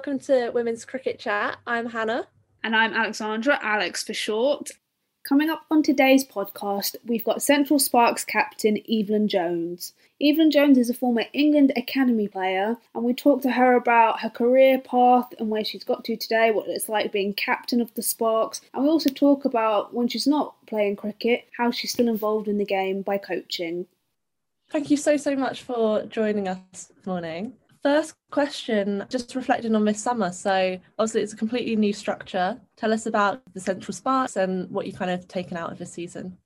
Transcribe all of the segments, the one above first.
welcome to Women's Cricket Chat. I'm Hannah. And I'm Alexandra, Alex for short. Coming up on today's podcast, we've got Central Sparks captain Evelyn Jones. Evelyn Jones is a former England Academy player, and we talked to her about her career path and where she's got to today, what it's like being captain of the Sparks, and we also talk about when she's not playing cricket, how she's still involved in the game by coaching. Thank you so, so much for joining us this morning. First question, just reflecting on this summer. So, obviously, it's a completely new structure. Tell us about the Central Sparks and what you kind of taken out of this season.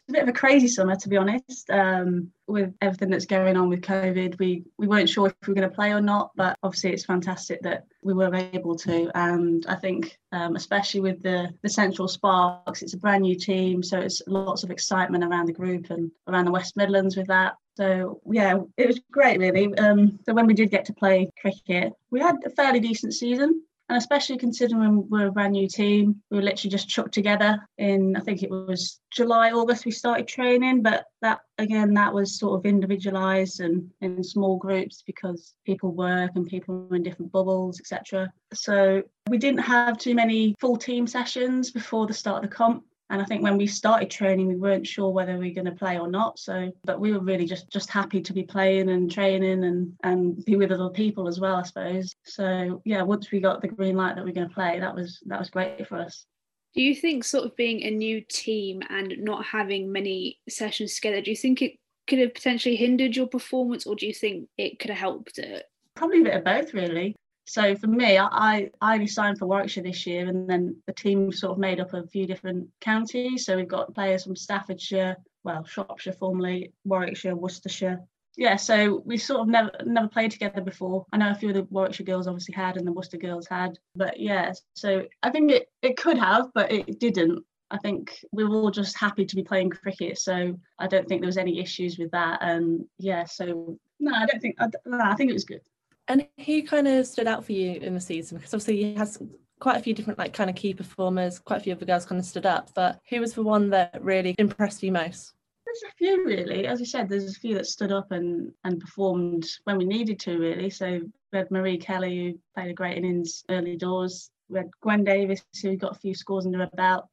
It's a bit of a crazy summer, to be honest. Um, with everything that's going on with COVID, we we weren't sure if we were going to play or not. But obviously, it's fantastic that we were able to. And I think, um, especially with the the Central Sparks, it's a brand new team, so it's lots of excitement around the group and around the West Midlands with that. So yeah, it was great really. Um, so when we did get to play cricket, we had a fairly decent season. And especially considering we're a brand new team, we were literally just chucked together in I think it was July, August we started training, but that again that was sort of individualized and in small groups because people work and people are in different bubbles, etc. So we didn't have too many full team sessions before the start of the comp. And I think when we started training, we weren't sure whether we were going to play or not. So, but we were really just just happy to be playing and training and and be with other people as well, I suppose. So yeah, once we got the green light that we are going to play, that was that was great for us. Do you think sort of being a new team and not having many sessions together, do you think it could have potentially hindered your performance, or do you think it could have helped it? Probably a bit of both, really. So for me, I, I only signed for Warwickshire this year, and then the team sort of made up of a few different counties. So we've got players from Staffordshire, well, Shropshire formerly, Warwickshire, Worcestershire. Yeah, so we sort of never never played together before. I know a few of the Warwickshire girls obviously had, and the Worcester girls had, but yeah. So I think it it could have, but it didn't. I think we were all just happy to be playing cricket, so I don't think there was any issues with that. And yeah, so no, I don't think I, no, I think it was good. And who kind of stood out for you in the season? Because obviously you has quite a few different like kind of key performers, quite a few of the girls kind of stood up, but who was the one that really impressed you most? There's a few really. As you said, there's a few that stood up and and performed when we needed to really. So we had Marie Kelly who played a great innings early doors. We had Gwen Davies who got a few scores under her belt.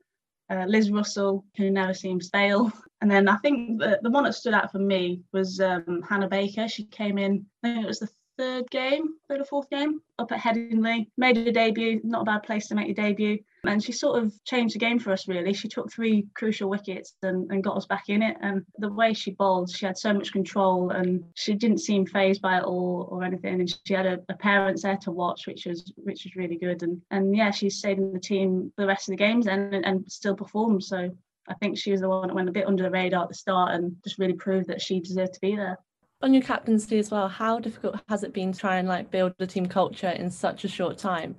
Uh, Liz Russell, who never seems fail. And then I think the, the one that stood out for me was um, Hannah Baker. She came in, I think it was the third game, third or fourth game, up at Headingley. Made a debut, not a bad place to make your debut. And she sort of changed the game for us, really. She took three crucial wickets and, and got us back in it. And the way she bowled, she had so much control and she didn't seem fazed by it all or anything. And she had a, a parents there to watch, which was which was really good. And and yeah, she stayed in the team the rest of the games and, and still performed. So I think she was the one that went a bit under the radar at the start and just really proved that she deserved to be there on your captaincy as well how difficult has it been to try and like build a team culture in such a short time?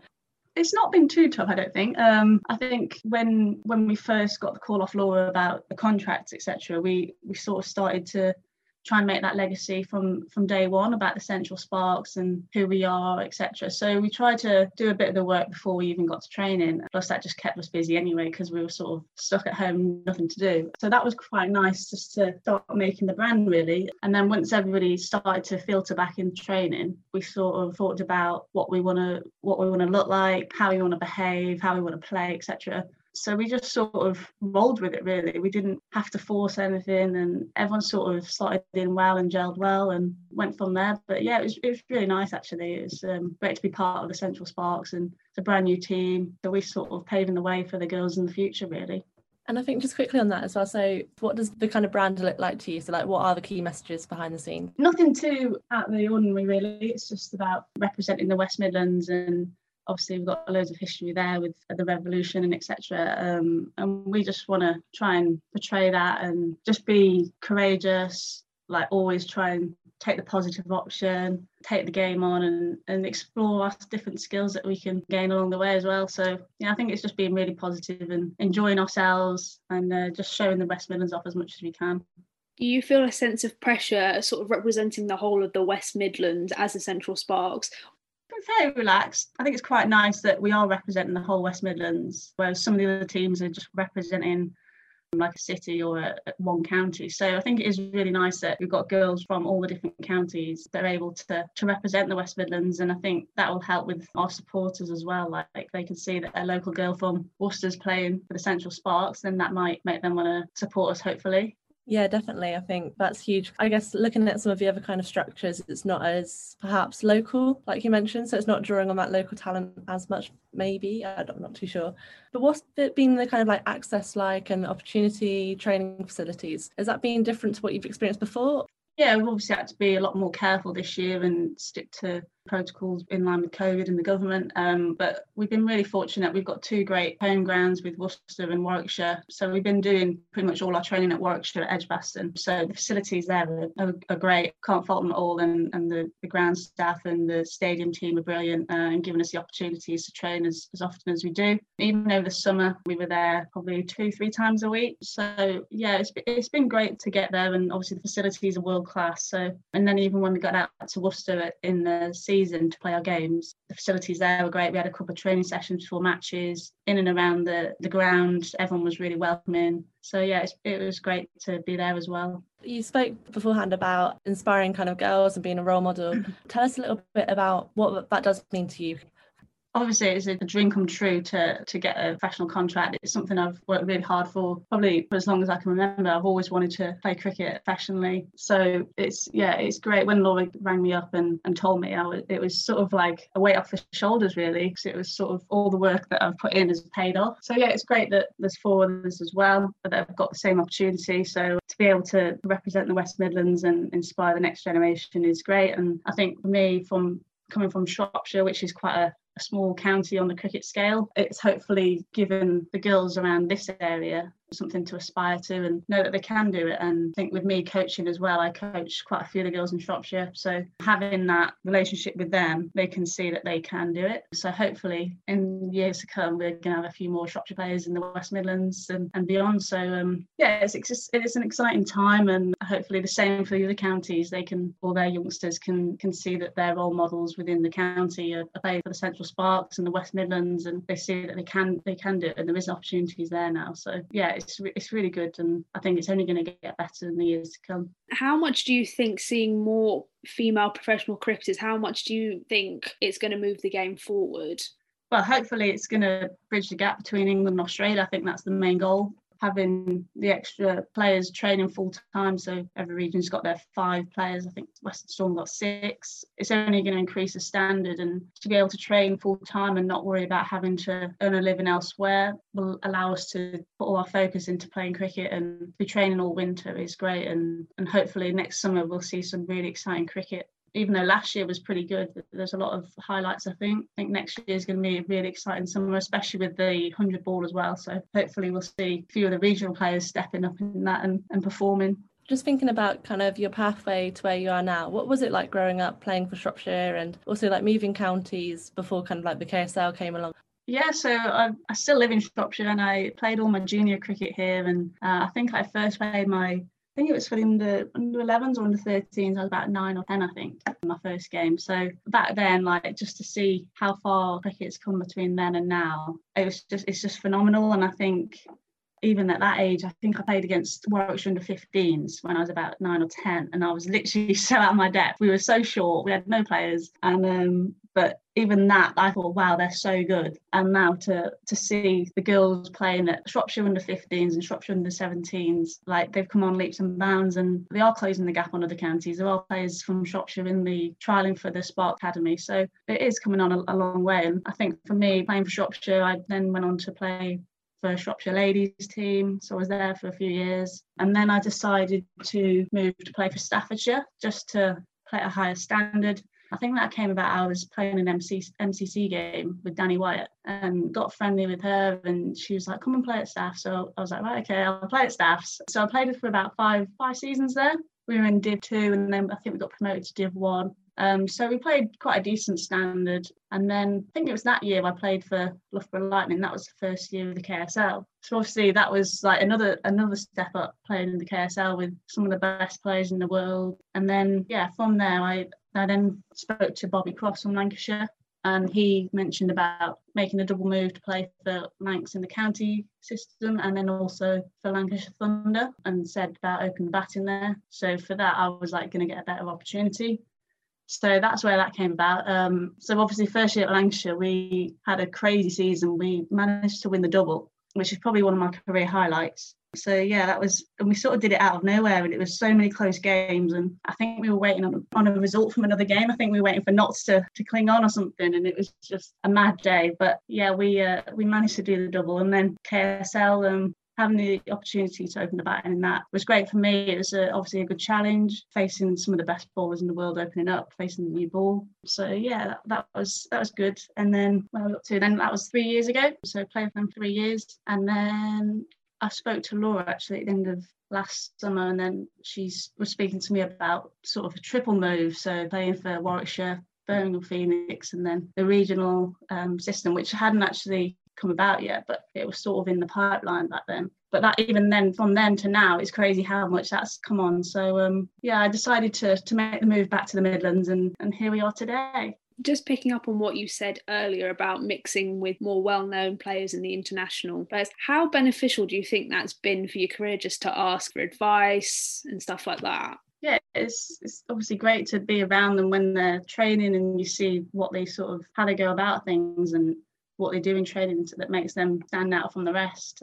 It's not been too tough i don't think. Um, i think when when we first got the call off laura about the contracts etc we we sort of started to try and make that legacy from from day one about the central sparks and who we are etc so we tried to do a bit of the work before we even got to training. Plus that just kept us busy anyway because we were sort of stuck at home nothing to do. So that was quite nice just to start making the brand really. And then once everybody started to filter back in training we sort of thought about what we want to what we want to look like how we want to behave how we want to play etc so we just sort of rolled with it really we didn't have to force anything and everyone sort of started in well and gelled well and went from there but yeah it was, it was really nice actually it was um, great to be part of the central sparks and it's a brand new team so we sort of paving the way for the girls in the future really and I think just quickly on that as well. So, what does the kind of brand look like to you? So, like, what are the key messages behind the scenes? Nothing too out of the ordinary, really. It's just about representing the West Midlands and obviously we've got loads of history there with the revolution and etc um, and we just want to try and portray that and just be courageous like always try and take the positive option take the game on and, and explore our different skills that we can gain along the way as well. So yeah i think it's just being really positive and enjoying ourselves and uh, just showing the west midlands off as much as we can. Do you feel a sense of pressure sort of representing the whole of the west midlands as the central sparks fairly relaxed. I think it's quite nice that we are representing the whole West Midlands, whereas some of the other teams are just representing like a city or a, one county. So I think it is really nice that we've got girls from all the different counties that are able to to represent the West Midlands, and I think that will help with our supporters as well. Like, like they can see that a local girl from Worcester's playing for the Central Sparks, then that might make them want to support us. Hopefully. Yeah, definitely. I think that's huge. I guess looking at some of the other kind of structures, it's not as perhaps local, like you mentioned. So it's not drawing on that local talent as much, maybe. I'm not too sure. But what's been the kind of like access like and opportunity training facilities? Has that been different to what you've experienced before? Yeah, we've obviously had to be a lot more careful this year and stick to protocols in line with COVID and the government. Um, but we've been really fortunate. We've got two great home grounds with Worcester and Warwickshire. So we've been doing pretty much all our training at Warwickshire at Edgbaston. So the facilities there are, are, great. Can't fault them at all. And, and the, the ground staff and the stadium team are brilliant uh, and giving us the opportunities to train as, as often as we do. Even over the summer, we were there probably two, three times a week. So yeah, it's, it's been great to get there. And obviously the facilities are world class. So, and then even when we got out to Worcester in the season, season to play our games. The facilities there were great. We had a couple of training sessions before matches in and around the, the ground. Everyone was really welcoming. So yeah, it was great to be there as well. You spoke beforehand about inspiring kind of girls and being a role model. Tell us a little bit about what that does mean to you obviously it's a dream come true to to get a professional contract. It's something i've worked really hard for probably for as long as i can remember. I've always wanted to play cricket professionally. So it's yeah it's great. When laura rang me up and, and told me I was, it was sort of like a weight off the shoulders really because it was sort of all the work that i've put in has paid off. So yeah it's great that there's four others as well that have got the same opportunity. So to be able to represent the west midlands and inspire the next generation is great. And i think for me from coming from Shropshire, which is quite a, small county on the cricket scale. It's hopefully given the girls around this area something to aspire to and know that they can do it. And I think with me coaching as well, I coach quite a few of the girls in Shropshire. So having that relationship with them, they can see that they can do it. So hopefully in years to come, we're going to have a few more Shropshire players in the West Midlands and, and beyond. So um, yeah, it's, it's, it's an exciting time and hopefully the same for the other counties. They can, all their youngsters can can see that their role models within the county are, are playing for the Central Sparks and the West Midlands and they see that they can they can do it and there is opportunities there now. So yeah, it's it's really good, and I think it's only going to get better in the years to come. How much do you think seeing more female professional cricketers? How much do you think it's going to move the game forward? Well, hopefully, it's going to bridge the gap between England and Australia. I think that's the main goal having the extra players training full time. So every region's got their five players. I think Western Storm got six. It's only going to increase the standard, and to be able to train full time and not worry about having to earn a living elsewhere will allow us to put all our focus into playing cricket and be training all winter is great. And and hopefully next summer we'll see some really exciting cricket even though last year was pretty good, there's a lot of highlights. I think. I think next year is going to be a really exciting summer, especially with the hundred ball as well. So hopefully we'll see a few of the regional players stepping up in that and, and performing. Just thinking about kind of your pathway to where you are now, what was it like growing up playing for Shropshire and also like moving counties before kind of like the KSL came along? Yeah, so I, I still live in Shropshire and I played all my junior cricket here. And uh, I think I first played my I think it was for the under under 11s or under 13s. I was about nine or ten, I think, my first game. So back then, like just to see how far cricket's come between then and now, it was just it's just phenomenal. And I think even at that age, I think I played against Warwickshire under 15s when I was about nine or 10, and I was literally so out of my depth. We were so short, we had no players, and um, but even that, I thought, wow, they're so good. And now to to see the girls playing at Shropshire under 15s and Shropshire under 17s, like they've come on leaps and bounds, and they are closing the gap on other counties. There are players from Shropshire in the trialing for the Spark Academy, so it is coming on a, a long way. And I think for me, playing for Shropshire, I then went on to play for Shropshire ladies team. So I was there for a few years. And then I decided to move to play for Staffordshire just to play at a higher standard. I think that came about. I was playing an MC, MCC game with Danni Wyatt and got friendly with her, and she was like, "Come and play at Staff." So I was like, "Right, okay, I'll play at Staffs." So I played for about five five seasons there. We were in Div Two, and then I think we got promoted to Div One. Um, so we played quite a decent standard. And then I think it was that year I played for Loughborough Lightning. That was the first year of the KSL. So obviously that was like another another step up playing in the KSL with some of the best players in the world. And then yeah, from there I I then spoke to Bobby Cross from Lancashire and he mentioned about making a double move to play for Lancs in the county system and then also for Lancashire Thunder and said about open batting there. So for that, I was like going to get a better opportunity. So that's where that came about. Um, so obviously, first year at Lancashire, we had a crazy season. We managed to win the double, which is probably one of my career highlights. So yeah, that was, and we sort of did it out of nowhere, and it was so many close games. And I think we were waiting on, on a result from another game. I think we were waiting for Notts to to cling on or something, and it was just a mad day. But yeah, we uh, we managed to do the double, and then KSL um, having the opportunity to open the batting in that was great for me. It was a, obviously a good challenge, facing some of the best bowlers in the world opening up, facing the new ball. So yeah, that, that was that was good. And then when I got to then that was three years ago. So played for them three years, and then I spoke to Laura actually at the end of last summer, and then she was speaking to me about sort of a triple move, so playing for Warwickshire, Birmingham Phoenix, and then the regional um, system, which hadn't actually come about yet, but it was sort of in the pipeline back then. But that even then, from then to now, it's crazy how much that's come on. So um, yeah, I decided to to make the move back to the Midlands, and and here we are today just picking up on what you said earlier about mixing with more well-known players in the international players how beneficial do you think that's been for your career just to ask for advice and stuff like that? Yeah it's it's obviously great to be around them when they're training and you see what they sort of how they go about things and what they do in training that makes them stand out from the rest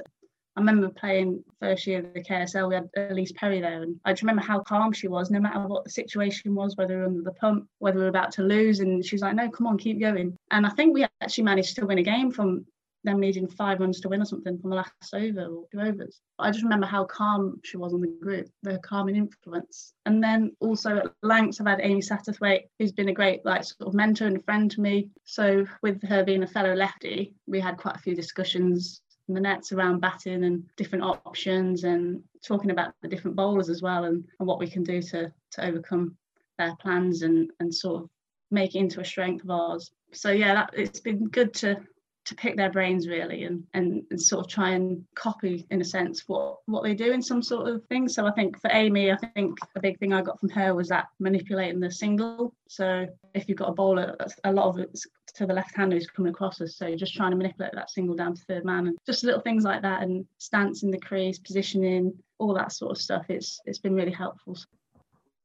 I remember playing first year of the KSL, we had Ellyse Perry there, and I just remember how calm she was, no matter what the situation was, whether we were under the pump, whether we were about to lose. And she was like, no, come on, keep going. And I think we actually managed to win a game from them needing five runs to win or something from the last over or two overs. I just remember how calm she was on the group, the calming influence. And then also at Lancs, I've had Amy Satterthwaite, who's been a great like sort of mentor and friend to me. So with her being a fellow lefty, we had quite a few discussions the nets around batting and different options and talking about the different bowlers as well and, and what we can do to to overcome their plans and and sort of make it into a strength of ours. So yeah, that, it's been good to to pick their brains really and, and and sort of try and copy in a sense what what they do in some sort of thing. So i think for amy i think a big thing i got from her was that manipulating the single. So if you've got a bowler that's a lot of it's to the left hander who's coming across us. So you're just trying to manipulate that single down to third man and just little things like that and stance in the crease positioning all that sort of stuff. It's it's been really helpful.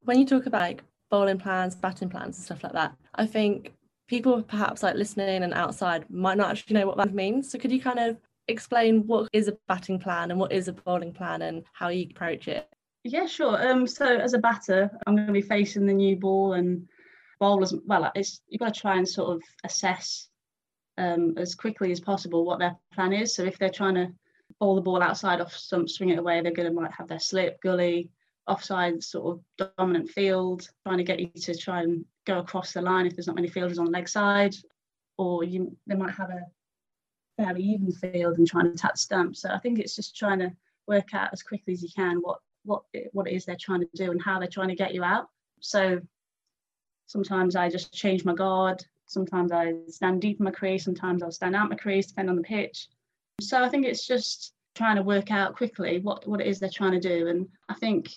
When you talk about like bowling plans batting plans and stuff like that i think people perhaps like listening and outside might not actually know what that means. So could you kind of explain what is a batting plan and what is a bowling plan and how you approach it? Yeah, sure. Um, so as a batter, I'm going to be facing the new ball and bowlers. Well, it's you've got to try and sort of assess um, as quickly as possible what their plan is. So if they're trying to bowl the ball outside off stump, swing it away, they're going to might have their slip, gully, offside sort of dominant field, trying to get you to try and go across the line if there's not many fielders on the leg side, or you they might have a fairly even field and trying to attack stump. So I think it's just trying to work out as quickly as you can what what what it is they're trying to do and how they're trying to get you out. So sometimes I just change my guard. Sometimes I stand deep in my crease. Sometimes I'll stand out my crease, depending on the pitch. So I think it's just trying to work out quickly what, what it is they're trying to do. And I think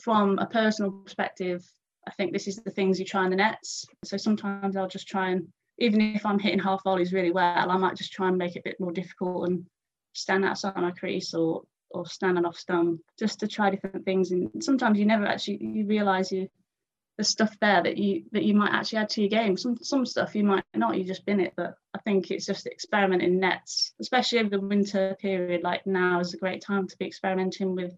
from a personal perspective, I think this is the things you try in the nets. So sometimes I'll just try and, even if I'm hitting half volleys really well, I might just try and make it a bit more difficult and stand outside my crease or or standing off stump just to try different things. And sometimes you never actually you realise you there's stuff there that you that you might actually add to your game. Some some stuff you might not, you just bin it. But I think it's just experimenting nets, especially over the winter period. Like now is a great time to be experimenting with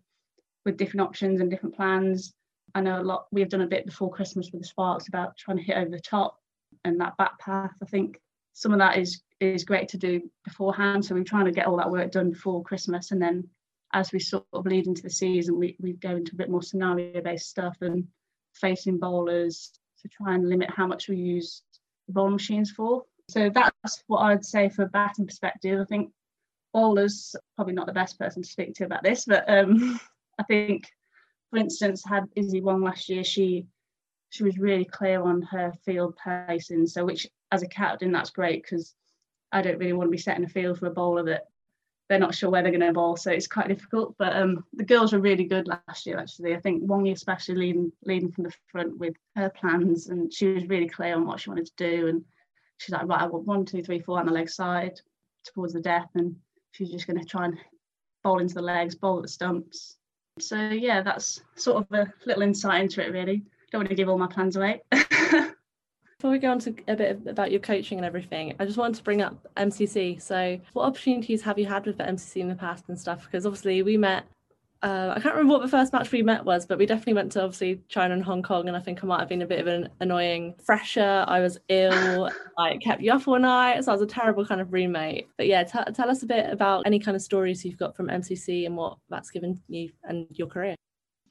with different options and different plans I know a lot we've done a bit before Christmas with the Sparks about trying to hit over the top and that back path. I think some of that is is great to do beforehand. So we're trying to get all that work done before Christmas and then as we sort of lead into the season we, we go into a bit more scenario based stuff and facing bowlers to try and limit how much we use the bowling machines for. So that's what I'd say for a batting perspective. I think bowlers probably not the best person to speak to about this, but um, I think for instance, had Issy Wong last year, she she was really clear on her field placing. So, which as a captain, that's great because I don't really want to be setting a field for a bowler that they're not sure where they're going to bowl. So it's quite difficult. But um, the girls were really good last year. Actually, I think Wongi especially leading leading from the front with her plans, and she was really clear on what she wanted to do. And she's like, right, I want one, two, three, four on the leg side towards the death, and she's just going to try and bowl into the legs, bowl at the stumps. So yeah, that's sort of a little insight into it. Really, don't want to give all my plans away. Before we go on to a bit about your coaching and everything, I just wanted to bring up MCC. So, what opportunities have you had with the MCC in the past and stuff? Because obviously, we met uh, I can't remember what the first match we met was, but we definitely went to obviously China and Hong Kong, and I think I might have been a bit of an annoying fresher. I was ill, I kept you up all night, so I was a terrible kind of roommate. But yeah, t- tell us a bit about any kind of stories you've got from MCC and what that's given you and your career.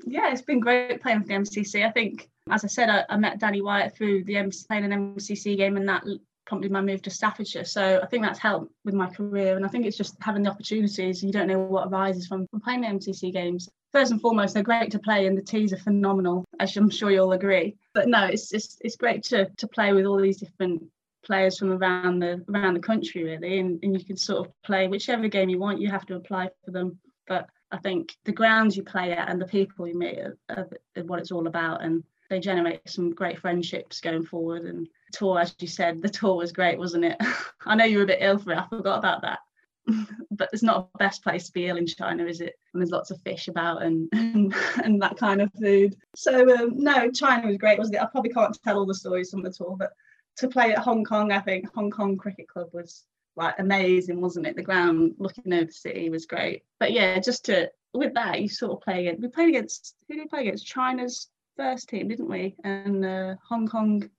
Yeah, it's been great playing for the MCC. I think, as I said, I, I met Danni Wyatt through the MC, playing an MCC game, and that prompted my move to Staffordshire. So I think that's helped with my career. And I think it's just having the opportunities. You don't know what arises from, from playing the MCC games. First and foremost, they're great to play, and the teas are phenomenal, as I'm sure you'll agree. But no, it's just it's great to to play with all these different players from around the around the country really, and, and you can sort of play whichever game you want. You have to apply for them, but I think the grounds you play at and the people you meet are, are what it's all about, and they generate some great friendships going forward. And tour, as you said, the tour was great, wasn't it? I know you were a bit ill for it. I forgot about that. but it's not the best place to be ill in China, is it? And there's lots of fish about and and, that kind of food. So um, no, China was great, wasn't it? I probably can't tell all the stories from the tour, but to play at Hong Kong, I think Hong Kong Cricket Club was like amazing, wasn't it? The ground looking over the city was great. But yeah, just to with that, you sort of play it. We played against who did we play against? China's first team, didn't we? And uh, Hong Kong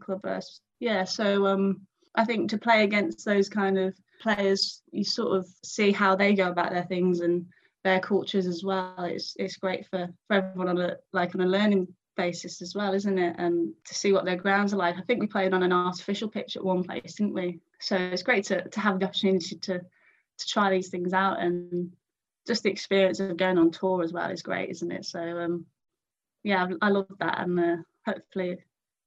Club versus yeah. So um, I think to play against those kind of players, you sort of see how they go about their things and their cultures as well. It's it's great for, for everyone on a like on a learning basis as well, isn't it? And to see what their grounds are like. I think we played on an artificial pitch at one place, didn't we? So it's great to to have the opportunity to to try these things out and just the experience of going on tour as well is great, isn't it? So um, yeah, I, I love that, and uh, hopefully,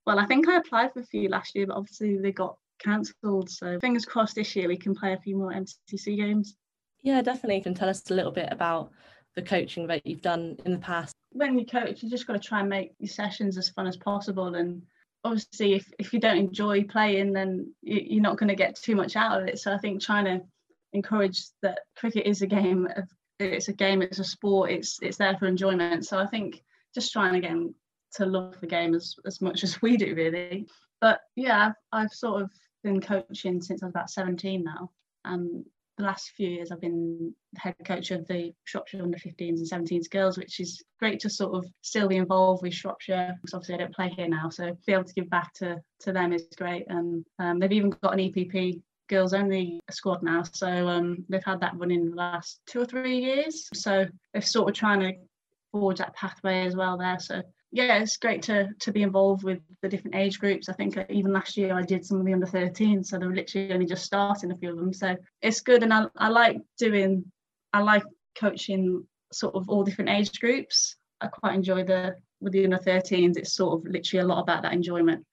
well, I think I applied for a few last year, but obviously they got cancelled. So fingers crossed this year we can play a few more MCC games. Yeah, definitely. You can tell us a little bit about the coaching that you've done in the past. When you coach, you just got to try and make your sessions as fun as possible. And obviously, if, if you don't enjoy playing, then you're not going to get too much out of it. So I think trying to encourage that cricket is a game of it's a game, it's a sport, it's it's there for enjoyment. So I think just trying again to love the game as, as much as we do really. But yeah, I've, I've sort of been coaching since I was about 17 now. And the last few years I've been head coach of the Shropshire under 15s and 17s girls, which is great to sort of still be involved with Shropshire because obviously I don't play here now. So be able to give back to to them is great. And um, they've even got an EPP girls only squad now. So um, they've had that running the last two or three years. So they're sort of trying to forge that pathway as well there. So yeah, it's great to to be involved with the different age groups. I think uh, even last year I did some of the under 13, so they were literally only just starting a few of them. So it's good, and I, I like doing, I like coaching sort of all different age groups. I quite enjoy the with the under 13s. It's sort of literally a lot about that enjoyment,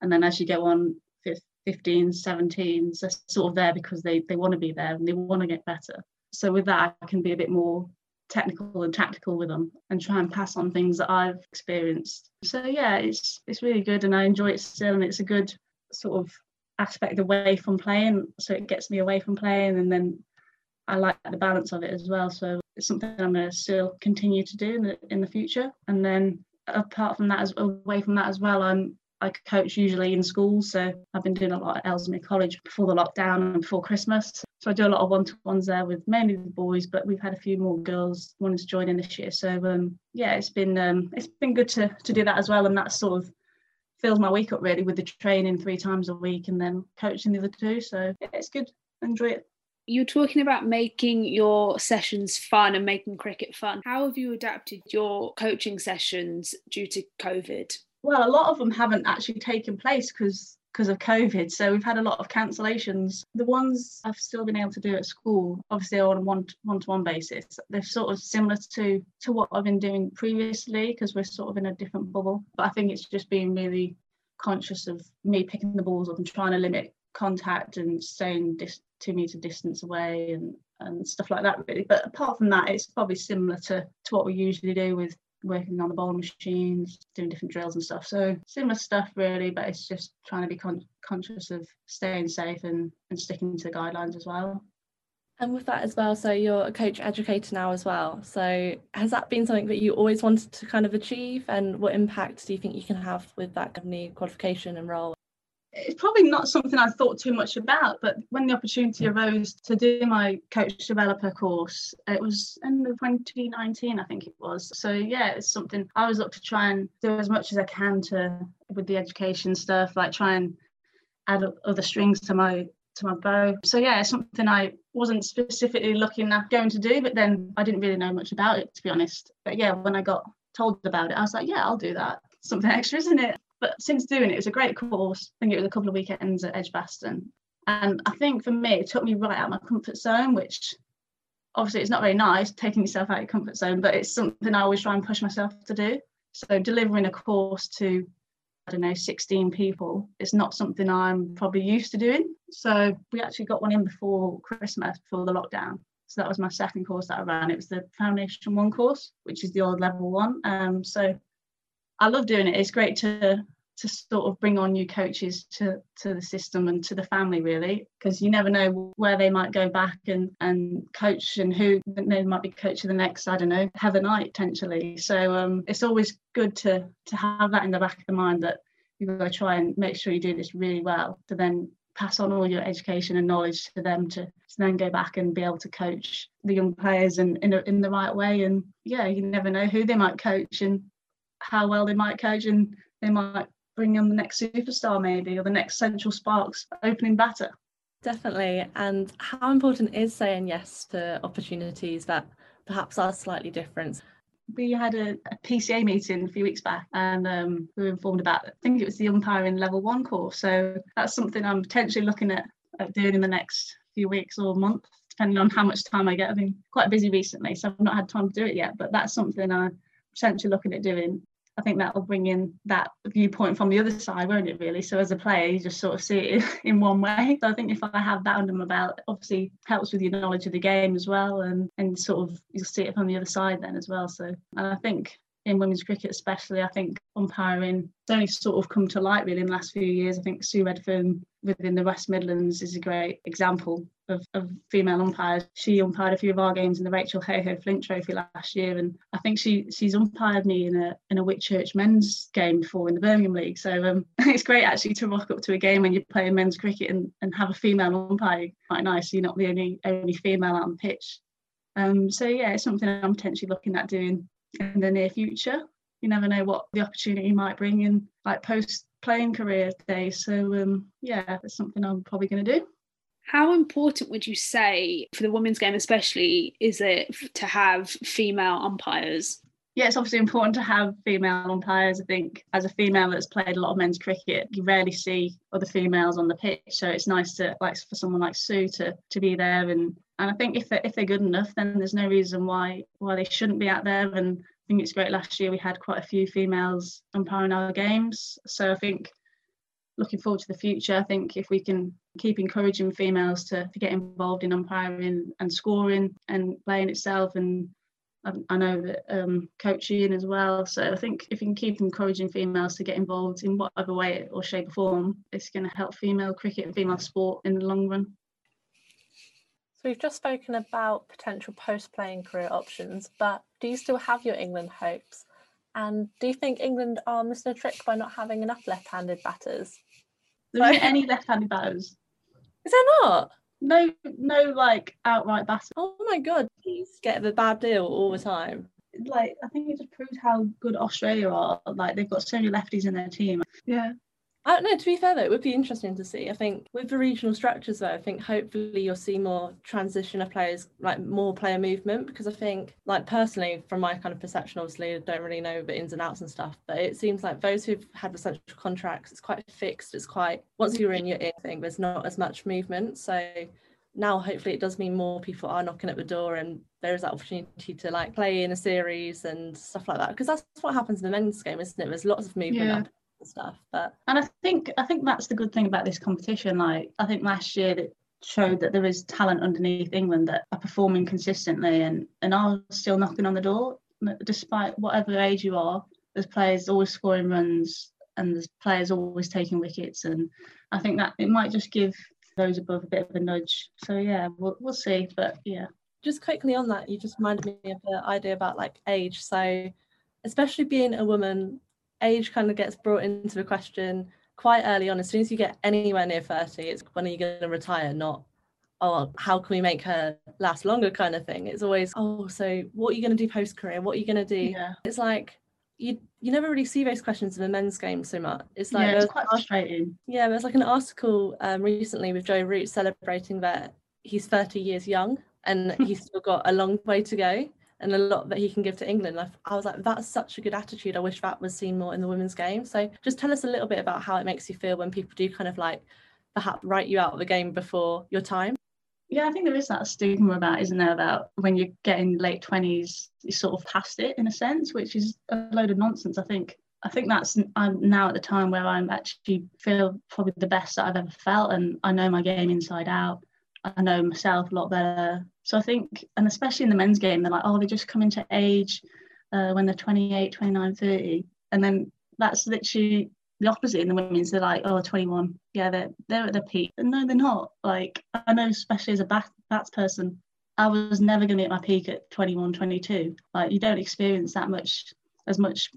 and then as you go on 15s, 17s, they're sort of there because they they want to be there and they want to get better. So with that, I can be a bit more technical and tactical with them and try and pass on things that I've experienced. So yeah, it's it's really good and I enjoy it still and it's a good sort of aspect away from playing. So it gets me away from playing and then I like the balance of it as well. So it's something I'm going to still continue to do in the in the future. And then apart from that, as away from that as well, I'm I coach usually in schools. So I've been doing a lot at Ellesmere College before the lockdown and before Christmas. So I do a lot of one-to-ones there with mainly the boys, but we've had a few more girls wanting to join in this year. So um, yeah, it's been um, it's been good to to do that as well, and that sort of fills my week up really with the training three times a week and then coaching the other two. So yeah, it's good. Enjoy it. You're talking about making your sessions fun and making cricket fun. How have you adapted your coaching sessions due to COVID? Well, a lot of them haven't actually taken place because because of COVID. So we've had a lot of cancellations. The ones I've still been able to do at school, obviously on a one one to one basis, they're sort of similar to to what I've been doing previously because we're sort of in a different bubble. But I think it's just being really conscious of me picking the balls up and trying to limit contact and staying dis- two meter distance away and and stuff like that really but apart from that it's probably similar to to what we usually do with working on the bowling machines, doing different drills and stuff. So similar stuff really, but it's just trying to be con- conscious of staying safe and, and sticking to the guidelines as well. And with that as well, so you're a coach educator now as well. So has that been something that you always wanted to kind of achieve? And what impact do you think you can have with that kind of new qualification and role? It's probably not something I thought too much about, but when the opportunity arose to do my coach developer course, it was in 2019, I think it was. So yeah, it's something I always look to try and do as much as I can to with the education stuff, like try and add other strings to my to my bow. So yeah, it's something I wasn't specifically looking at going to do, but then I didn't really know much about it to be honest. But yeah, when I got told about it, I was like, yeah, I'll do that. Something extra, isn't it? But since doing it, it was a great course. I think it was a couple of weekends at Edgbaston. And I think for me, it took me right out of my comfort zone, which obviously it's not very nice taking yourself out of your comfort zone, but it's something I always try and push myself to do. So delivering a course to I don't know, 16 people. It's not something I'm probably used to doing. So we actually got one in before Christmas, before the lockdown. So that was my second course that I ran. It was the Foundation One course, which is the old level one. Um, so I love doing it. It's great to to sort of bring on new coaches to to the system and to the family really because you never know where they might go back and and coach and who they might be coaching the next i don't know Heather Knight potentially so um, it's always good to to have that in the back of the mind that you've got to try and make sure you do this really well to then pass on all your education and knowledge to them to, to then go back and be able to coach the young players in, in, a, in the right way and yeah you never know who they might coach and how well they might coach and they might bring in the next superstar maybe or the next central sparks opening batter. Definitely. And how important is saying yes to opportunities that perhaps are slightly different? We had a, a, PCA meeting a few weeks back and um, we were informed about I think it was the umpiring level one course. So that's something I'm potentially looking at, at doing in the next few weeks or month depending on how much time I get. I've been quite busy recently so I've not had time to do it yet but that's something I'm potentially looking at doing I think that will bring in that viewpoint from the other side, won't it, really? So as a player, you just sort of see it in one way. So I think if I have that under my belt, obviously helps with your knowledge of the game as well and, and sort of you'll see it from the other side then as well. So and I think in women's cricket especially, I think umpiring it's only sort of come to light really in the last few years. I think Sue Redfern within the West Midlands is a great example of, of female umpires. She umpired a few of our games in the Rachel Heyhoe Flint Trophy last year, and I think she she's umpired me in a in a Whitchurch men's game before in the Birmingham League. So um, it's great actually to rock up to a game when you're playing men's cricket and, and have a female umpire. Quite nice. You're not the only only female on the pitch. Um, so yeah, it's something I'm potentially looking at doing in the near future. You never know what the opportunity might bring in like post playing career days. So um, yeah, that's something I'm probably going to do. How important would you say for the women's game, especially, is it to have female umpires? Yeah, it's obviously important to have female umpires. I think as a female that's played a lot of men's cricket, you rarely see other females on the pitch. So it's nice to like for someone like Sue to to be there and and I think if they're, if they're good enough, then there's no reason why why they shouldn't be out there. And I think it's great. Last year we had quite a few females umpiring our games, so I think looking forward to the future. I think if we can keep encouraging females to, to get involved in umpiring and scoring and playing itself, and I, know that um, coaching as well. So I think if we can keep encouraging females to get involved in whatever way or shape or form, it's going to help female cricket and female sport in the long run. So we've just spoken about potential post-playing career options, but do you still have your England hopes? And do you think England are missing a trick by not having enough left-handed batters? There aren't any left-handed batters. Is there not? No, no, like outright batters. Oh my god, please get the bad deal all the time. Like I think it just proves how good Australia are. Like they've got so many lefties in their team. Yeah. Uh, I don't know. To be fair, though, it would be interesting to see. I think with the regional structures, though, I think hopefully you'll see more transition of players, like more player movement. Because I think, like personally, from my kind of perception, obviously, I don't really know the ins and outs and stuff. But it seems like those who've had the central contracts, it's quite fixed. It's quite once you're in, you're in. Thing there's not as much movement. So now, hopefully, it does mean more people are knocking at the door, and there is that opportunity to like play in a series and stuff like that. Because that's what happens in the men's game, isn't it? There's lots of movement. Yeah stuff. But and I think I think that's the good thing about this competition. Like I think last year that showed that there is talent underneath England that are performing consistently and and are still knocking on the door. despite whatever age you are, there's players always scoring runs and there's players always taking wickets. And I think that it might just give those above a bit of a nudge. So yeah, we'll, we'll see. But yeah. Just quickly on that, you just reminded me of the idea about like age. So especially being a woman, age kind of gets brought into the question quite early on. As soon as you get anywhere near 30, it's when are you going to retire, not oh, how can we make her last longer kind of thing. It's always, oh, so what are you going to do post career? What are you going to do? Yeah. It's like, you you never really see those questions in the men's game so much. It's like yeah, it's quite frustrating. Yeah, there's like an article um, recently with Joe Root celebrating that he's 30 years young and he's still got a long way to go and a lot that he can give to England. I, I was like, that's such a good attitude. I wish that was seen more in the women's game. So just tell us a little bit about how it makes you feel when people do kind of like perhaps write you out of the game before your time. Yeah, I think there is that stigma about, isn't there, about when you're getting late twenties, you sort of past it in a sense, which is a load of nonsense. I think I think that's I'm now at the time where I'm actually feel probably the best that I've ever felt, and I know my game inside out. I know myself a lot better. So I think, and especially in the men's game, they're like, oh, they just come into age uh, when they're 28, 29, 30, and then that's literally the opposite in the women's. They're like, oh, 21. Yeah, they're they're at their peak. And no, they're not. Like I know, especially as a bat, bats person, I was never going to be at my peak at 21, 22. Like you don't experience that much as much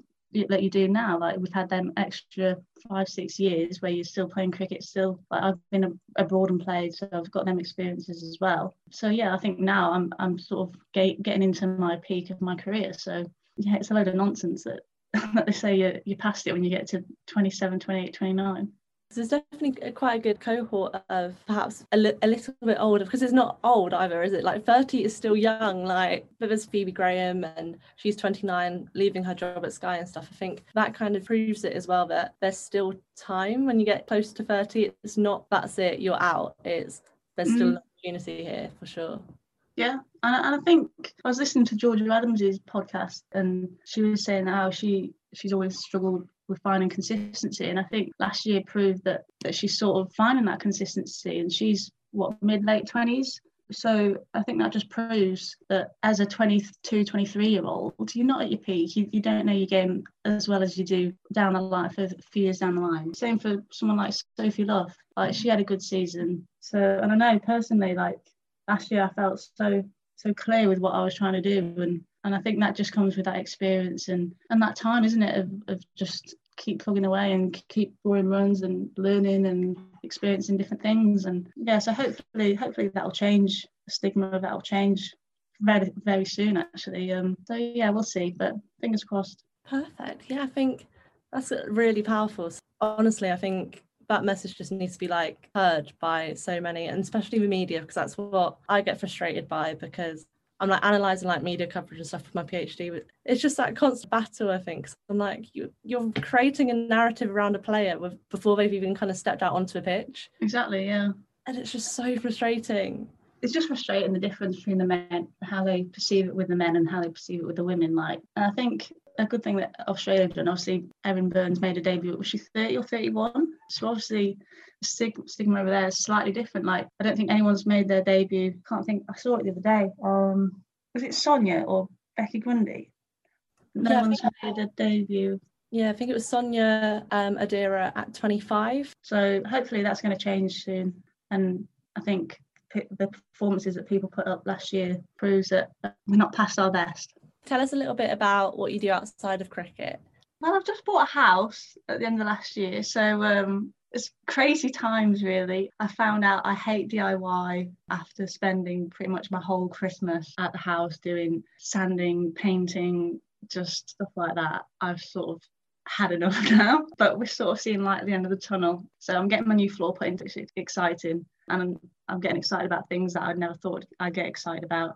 that you do now. Like we've had them extra five, six years where you're still playing cricket. Still, like I've been abroad and played, so I've got them experiences as well. So yeah, I think now I'm I'm sort of get, getting into my peak of my career. So yeah, it's a load of nonsense that that they say you, you passed it when you get to 27, 28, 29. There's definitely quite a good cohort of perhaps a, li- a little bit older because it's not old either, is it? Like 30 is still young. Like, but there's Phoebe Graham and she's 29, leaving her job at Sky and stuff. I think that kind of proves it as well that there's still time when you get close to 30. It's not that's it, you're out. It's there's still mm. an opportunity here for sure. Yeah, and, and I think I was listening to Georgia Adams's podcast, and she was saying how she she's always struggled finding consistency, and I think last year proved that that she's sort of finding that consistency, and she's what mid late twenties. So I think that just proves that as a 22, 23 year old, you're not at your peak. You, you don't know your game as well as you do down the line for a few years down the line. Same for someone like Sophie Luff. Like she had a good season. So and I know personally, like last year I felt so so clear with what I was trying to do and and I think that just comes with that experience and and that time isn't it of, of just keep plugging away and keep scoring runs and learning and experiencing different things. And yeah so hopefully hopefully that'll change the stigma that'll change very very soon actually. Um so yeah we'll see but fingers crossed. Perfect. Yeah I think that's really powerful. Honestly I think that message just needs to be like heard by so many and especially the media because that's what I get frustrated by because I'm like analyzing like media coverage and stuff for my PhD. But it's just that constant battle, I think. So I'm like, you, you're creating a narrative around a player with, before they've even kind of stepped out onto a pitch. Exactly, yeah. And it's just so frustrating. It's just frustrating the difference between the men, how they perceive it with the men and how they perceive it with the women. Like, and I think a good thing that Australia done. Obviously, Erin Burns made a debut. Was she 30 or 31? So obviously, the stigma over there is slightly different. Like, I don't think anyone's made their debut. Can't think. I saw it the other day. Um, was it Sonia or Becky Grundy? No yeah, one's made a debut. Yeah, I think it was Sonia um, Odedra at 25. So hopefully that's going to change soon. And I think the performances that people put up last year proves that we're not past our best. Tell us a little bit about what you do outside of cricket. Well, I've just bought a house at the end of last year, so um, it's crazy times really. I found out I hate DIY after spending pretty much my whole Christmas at the house doing sanding, painting, just stuff like that. I've sort of had enough now, but we're sort of seeing light at the end of the tunnel. So I'm getting my new floor put into it's exciting, and I'm, I'm getting excited about things that I'd never thought I'd get excited about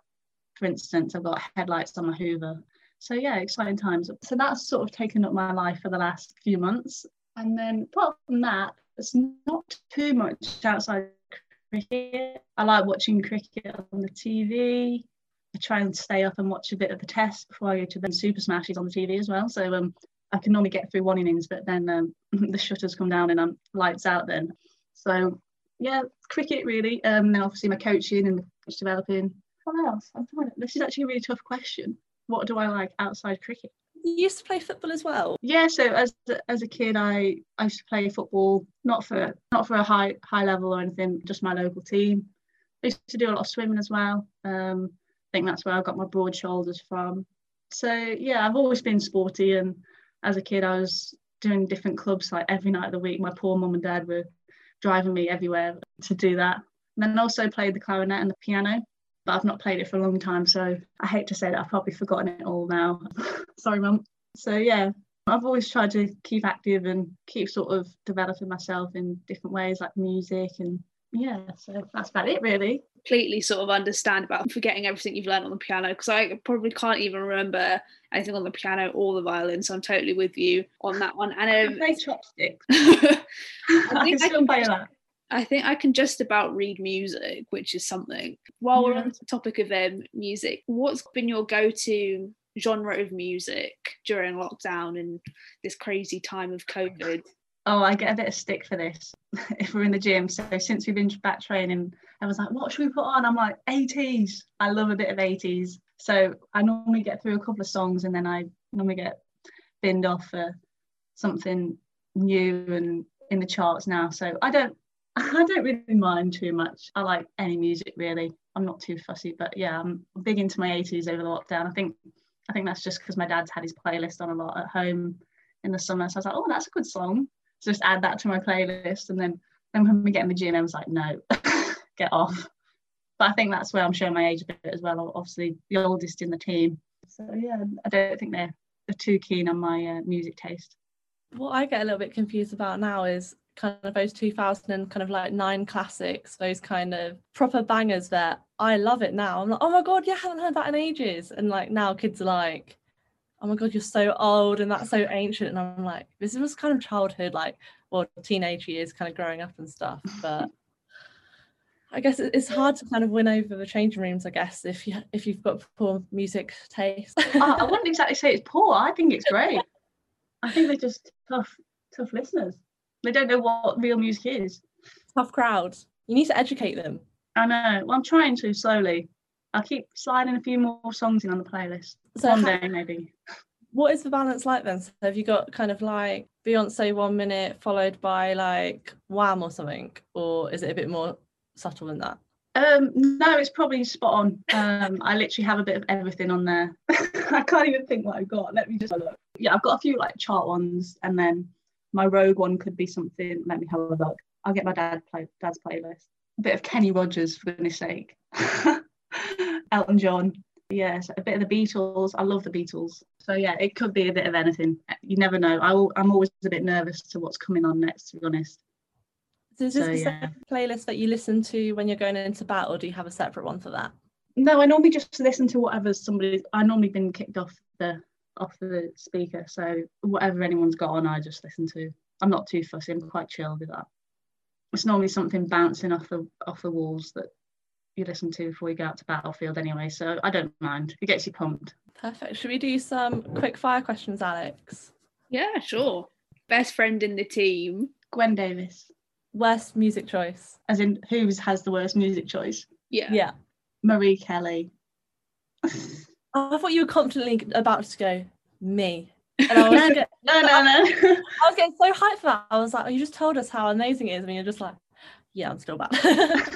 for instance, I've got headlights on my Hoover. So yeah, exciting times. So that's sort of taken up my life for the last few months. And then apart from that, it's not too much outside cricket. I like watching cricket on the TV. I try and stay up and watch a bit of the test before I go to the Super Smashes on the TV as well. So um, I can normally get through one innings, but then um, the shutters come down and I'm lights out then. So yeah, cricket really. Um, then obviously my coaching and developing what else? I'm this is actually a really tough question. what do I like outside cricket? You used to play football as well. Yeah, so as as a kid, I I used to play football, not for not for a high high level or anything, just my local team. I used to do a lot of swimming as well. Um, I think that's where I got my broad shoulders from. So yeah, I've always been sporty, and as a kid, I was doing different clubs like every night of the week. My poor mum and dad were driving me everywhere to do that. And then also played the clarinet and the piano but I've not played it for a long time. So I hate to say that I've probably forgotten it all now. Sorry, mum. So yeah, I've always tried to keep active and keep sort of developing myself in different ways, like music and yeah. So that's about it, really. Completely sort of understand about forgetting everything you've learned on the piano because I probably can't even remember anything on the piano or the violin. So I'm totally with you on that one. And um, I play chopsticks. I, I can still play that. I think I can just about read music, which is something. While yeah. we're on the topic of um, music, what's been your go-to genre of music during lockdown and this crazy time of COVID? Oh, I get a bit of stick for this if we're in the gym. So since we've been back training, I was like, what should we put on? I'm like, 80s. I love a bit of 80s. So I normally get through a couple of songs and then I normally get binned off for something new and in the charts now. So I don't I don't really mind too much. I like any music really. I'm not too fussy, but yeah, I'm big into my 80s over the lockdown. I think I think that's just because my dad's had his playlist on a lot at home in the summer. So I was like, oh, that's a good song. So just add that to my playlist. And then then when we get in the gym, I was like, no, get off. But I think that's where I'm showing my age a bit as well. Obviously, the oldest in the team. So yeah, I don't think they're they're too keen on my uh, music taste. What I get a little bit confused about now is kind of those 2000 and kind of like nine classics, those kind of proper bangers that I love it now. I'm like, oh my god, yeah, I haven't heard that in ages. And like now kids are like, oh my god, you're so old and that's so ancient. And I'm like, this was kind of childhood, like well, teenage years, kind of growing up and stuff. But I guess it's hard to kind of win over the changing rooms. I guess if you if you've got poor music taste. I wouldn't exactly say it's poor. I think it's great. I think they're just tough, tough listeners. They don't know what real music is. Tough crowds. You need to educate them. I know. Well, I'm trying to slowly. I'll keep sliding a few more songs in on the playlist. So One how, day, maybe. What is the balance like then? So have you got kind of like Beyonce one minute followed by like Wham or something? Or is it a bit more subtle than that? Um, no, it's probably spot on. Um, I literally have a bit of everything on there. I can't even think what I've got. Let me just look. Yeah, I've got a few like chart ones, and then my rogue one could be something. Let me have a look. I'll get my dad play dad's playlist. A bit of Kenny Rogers for goodness sake. Elton John. Yes, a bit of the Beatles. I love the Beatles. So yeah, it could be a bit of anything. You never know. I will, I'm always a bit nervous to what's coming on next. To be honest. So is this so, the yeah. playlist that you listen to when you're going into battle? Or do you have a separate one for that? No, I normally just listen to whatever somebody. I normally been kicked off the off the speaker. So whatever anyone's got on, I just listen to. I'm not too fussy. I'm quite chill with that. It's normally something bouncing off the off the walls that you listen to before you go out to battlefield anyway. So I don't mind. It gets you pumped. Perfect. Should we do some quick fire questions, Alex? Yeah, sure. Best friend in the team. Gwen Davies. Worst music choice. As in whose has the worst music choice? Yeah. Yeah. Marie Kelly. I thought you were confidently about to go me. And I was getting, no, no, no. I was getting so hyped for that. I was like, oh, you just told us how amazing it is, and you're just like, yeah, I'm still bad.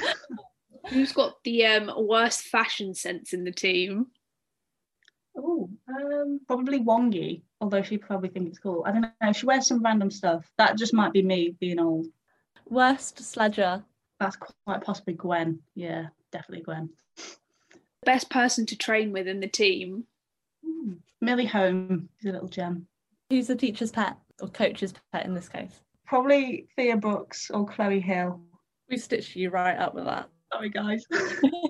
Who's got the um, worst fashion sense in the team? Oh, um, probably Wongi, although she probably thinks it's cool. I don't know. She wears some random stuff. That just might be me being old. Worst sledger. That's quite possibly Gwen. Yeah, definitely Gwen best person to train with in the team? Mm. Millie Home is a little gem. Who's the teacher's pet or coach's pet in this case? Probably Thea Brooks or Chloe Hill. We stitched you right up with that. Sorry, guys.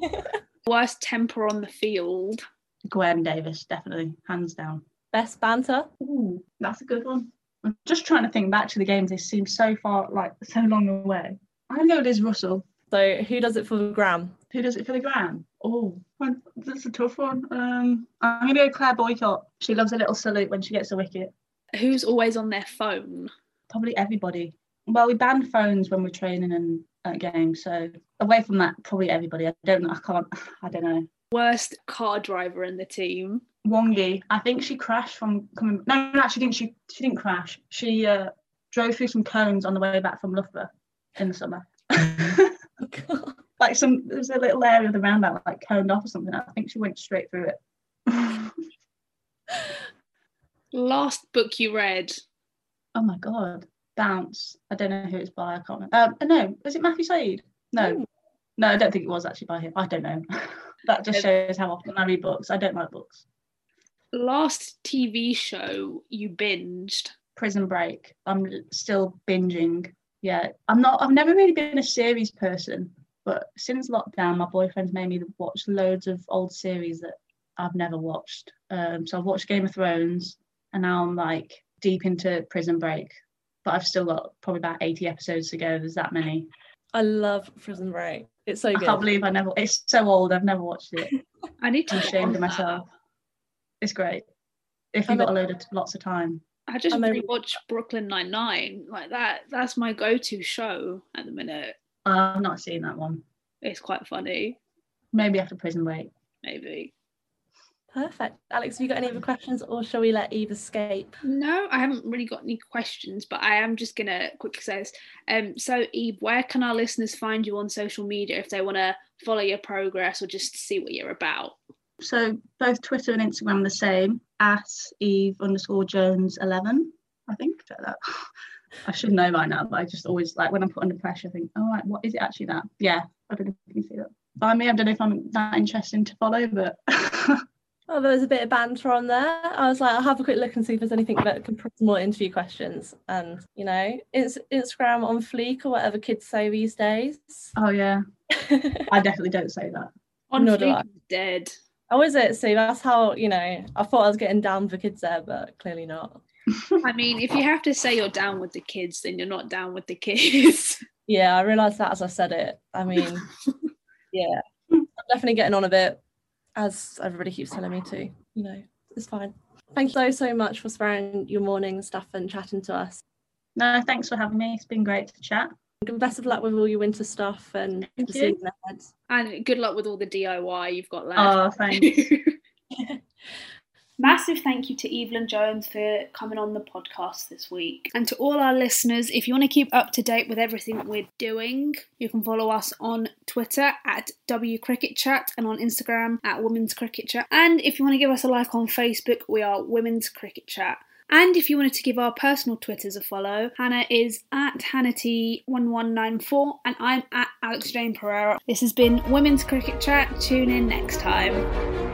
Worst temper on the field? Gwen Davies, definitely, hands down. Best banter? Ooh, that's a good one. I'm just trying to think back to the games. They seem so far, like so long away. I'm gonna go with Liz Russell. So, who does it for the gram? Who does it for the gram? Oh, that's a tough one. Um, I'm going to go Clare Boycott. She loves a little salute when she gets a wicket. Who's always on their phone? Probably everybody. Well, we ban phones when we're training and at games. So away from that, probably everybody. I don't know. I can't. I don't know. Worst car driver in the team. Wongi. I think she crashed from coming. No, no, actually, didn't. She she didn't crash. She uh, drove through some cones on the way back from Loughborough in the summer. God. Like some, there's a little area of the roundabout like coned off or something. I think she went straight through it. Last book you read. oh my god, Bounce. I don't know who it's by. I can't remember. Um, uh, no, was it Matthew Syed? No, Ooh. no, I don't think it was actually by him. I don't know. that just shows how often I read books. I don't like books. Last TV show you binged. Prison Break. I'm still binging. Yeah, I'm not. I've never really been a series person, but since lockdown, my boyfriend's made me watch loads of old series that I've never watched. Um, so I've watched Game of Thrones, and now I'm like deep into Prison Break. But I've still got probably about 80 episodes to go. There's that many. I love Prison Break. It's so good. I can't believe I never. It's so old. I've never watched it. I need to I'm ashamed of myself. It's great. If you've got a know. load of lots of time. I just I'm a- rewatched Brooklyn Nine Nine. Like that. That's my go-to show at the minute. I've not seen that one. It's quite funny. Maybe after Prison Break. Maybe. Perfect. Alex, have you got any other questions or shall we let Eve escape? No, I haven't really got any questions, but I am just gonna quickly say this. Um, so Eve, where can our listeners find you on social media if they want to follow your progress or just see what you're about? So both Twitter and Instagram are the same at Eve underscore Jones eleven. I think that. I should know by now, but I just always like when I'm put under pressure, I think, oh right, what is it actually that? Yeah, I don't know if you can see that. Find me. I don't know if I'm that interesting to follow, but Oh, there was a bit of banter on there. I was like, I'll have a quick look and see if there's anything that can put more interview questions. And you know, it's Instagram on fleek or whatever kids say these days. oh yeah, I definitely don't say that. On Nor do Fleek dead. oh, is it? See, that's how you know. I thought I was getting down for kids there, but clearly not. I mean, if you have to say you're down with the kids, then you're not down with the kids. Yeah, I realised that as I said it. I mean, yeah, I'm definitely getting on a bit, as everybody keeps telling me to. You know, it's fine. Thank you so so much for sparing your morning stuff and chatting to us. No, thanks for having me. It's been great to chat. Best of luck with all your winter stuff and Thank the season ahead. and good luck with all the DIY you've got left. Oh, thanks. Massive thank you to Evelyn Jones for coming on the podcast this week. And to all our listeners, if you want to keep up to date with everything we're doing, you can follow us on Twitter at W Cricket Chat and on Instagram at Women's Cricket Chat. And if you want to give us a like on Facebook, we are Women's Cricket Chat. And if you wanted to give our personal Twitters a follow, Hannah is at HannahT1194 and I'm at Alex Jane Pereira. This has been Women's Cricket Chat. Tune in next time.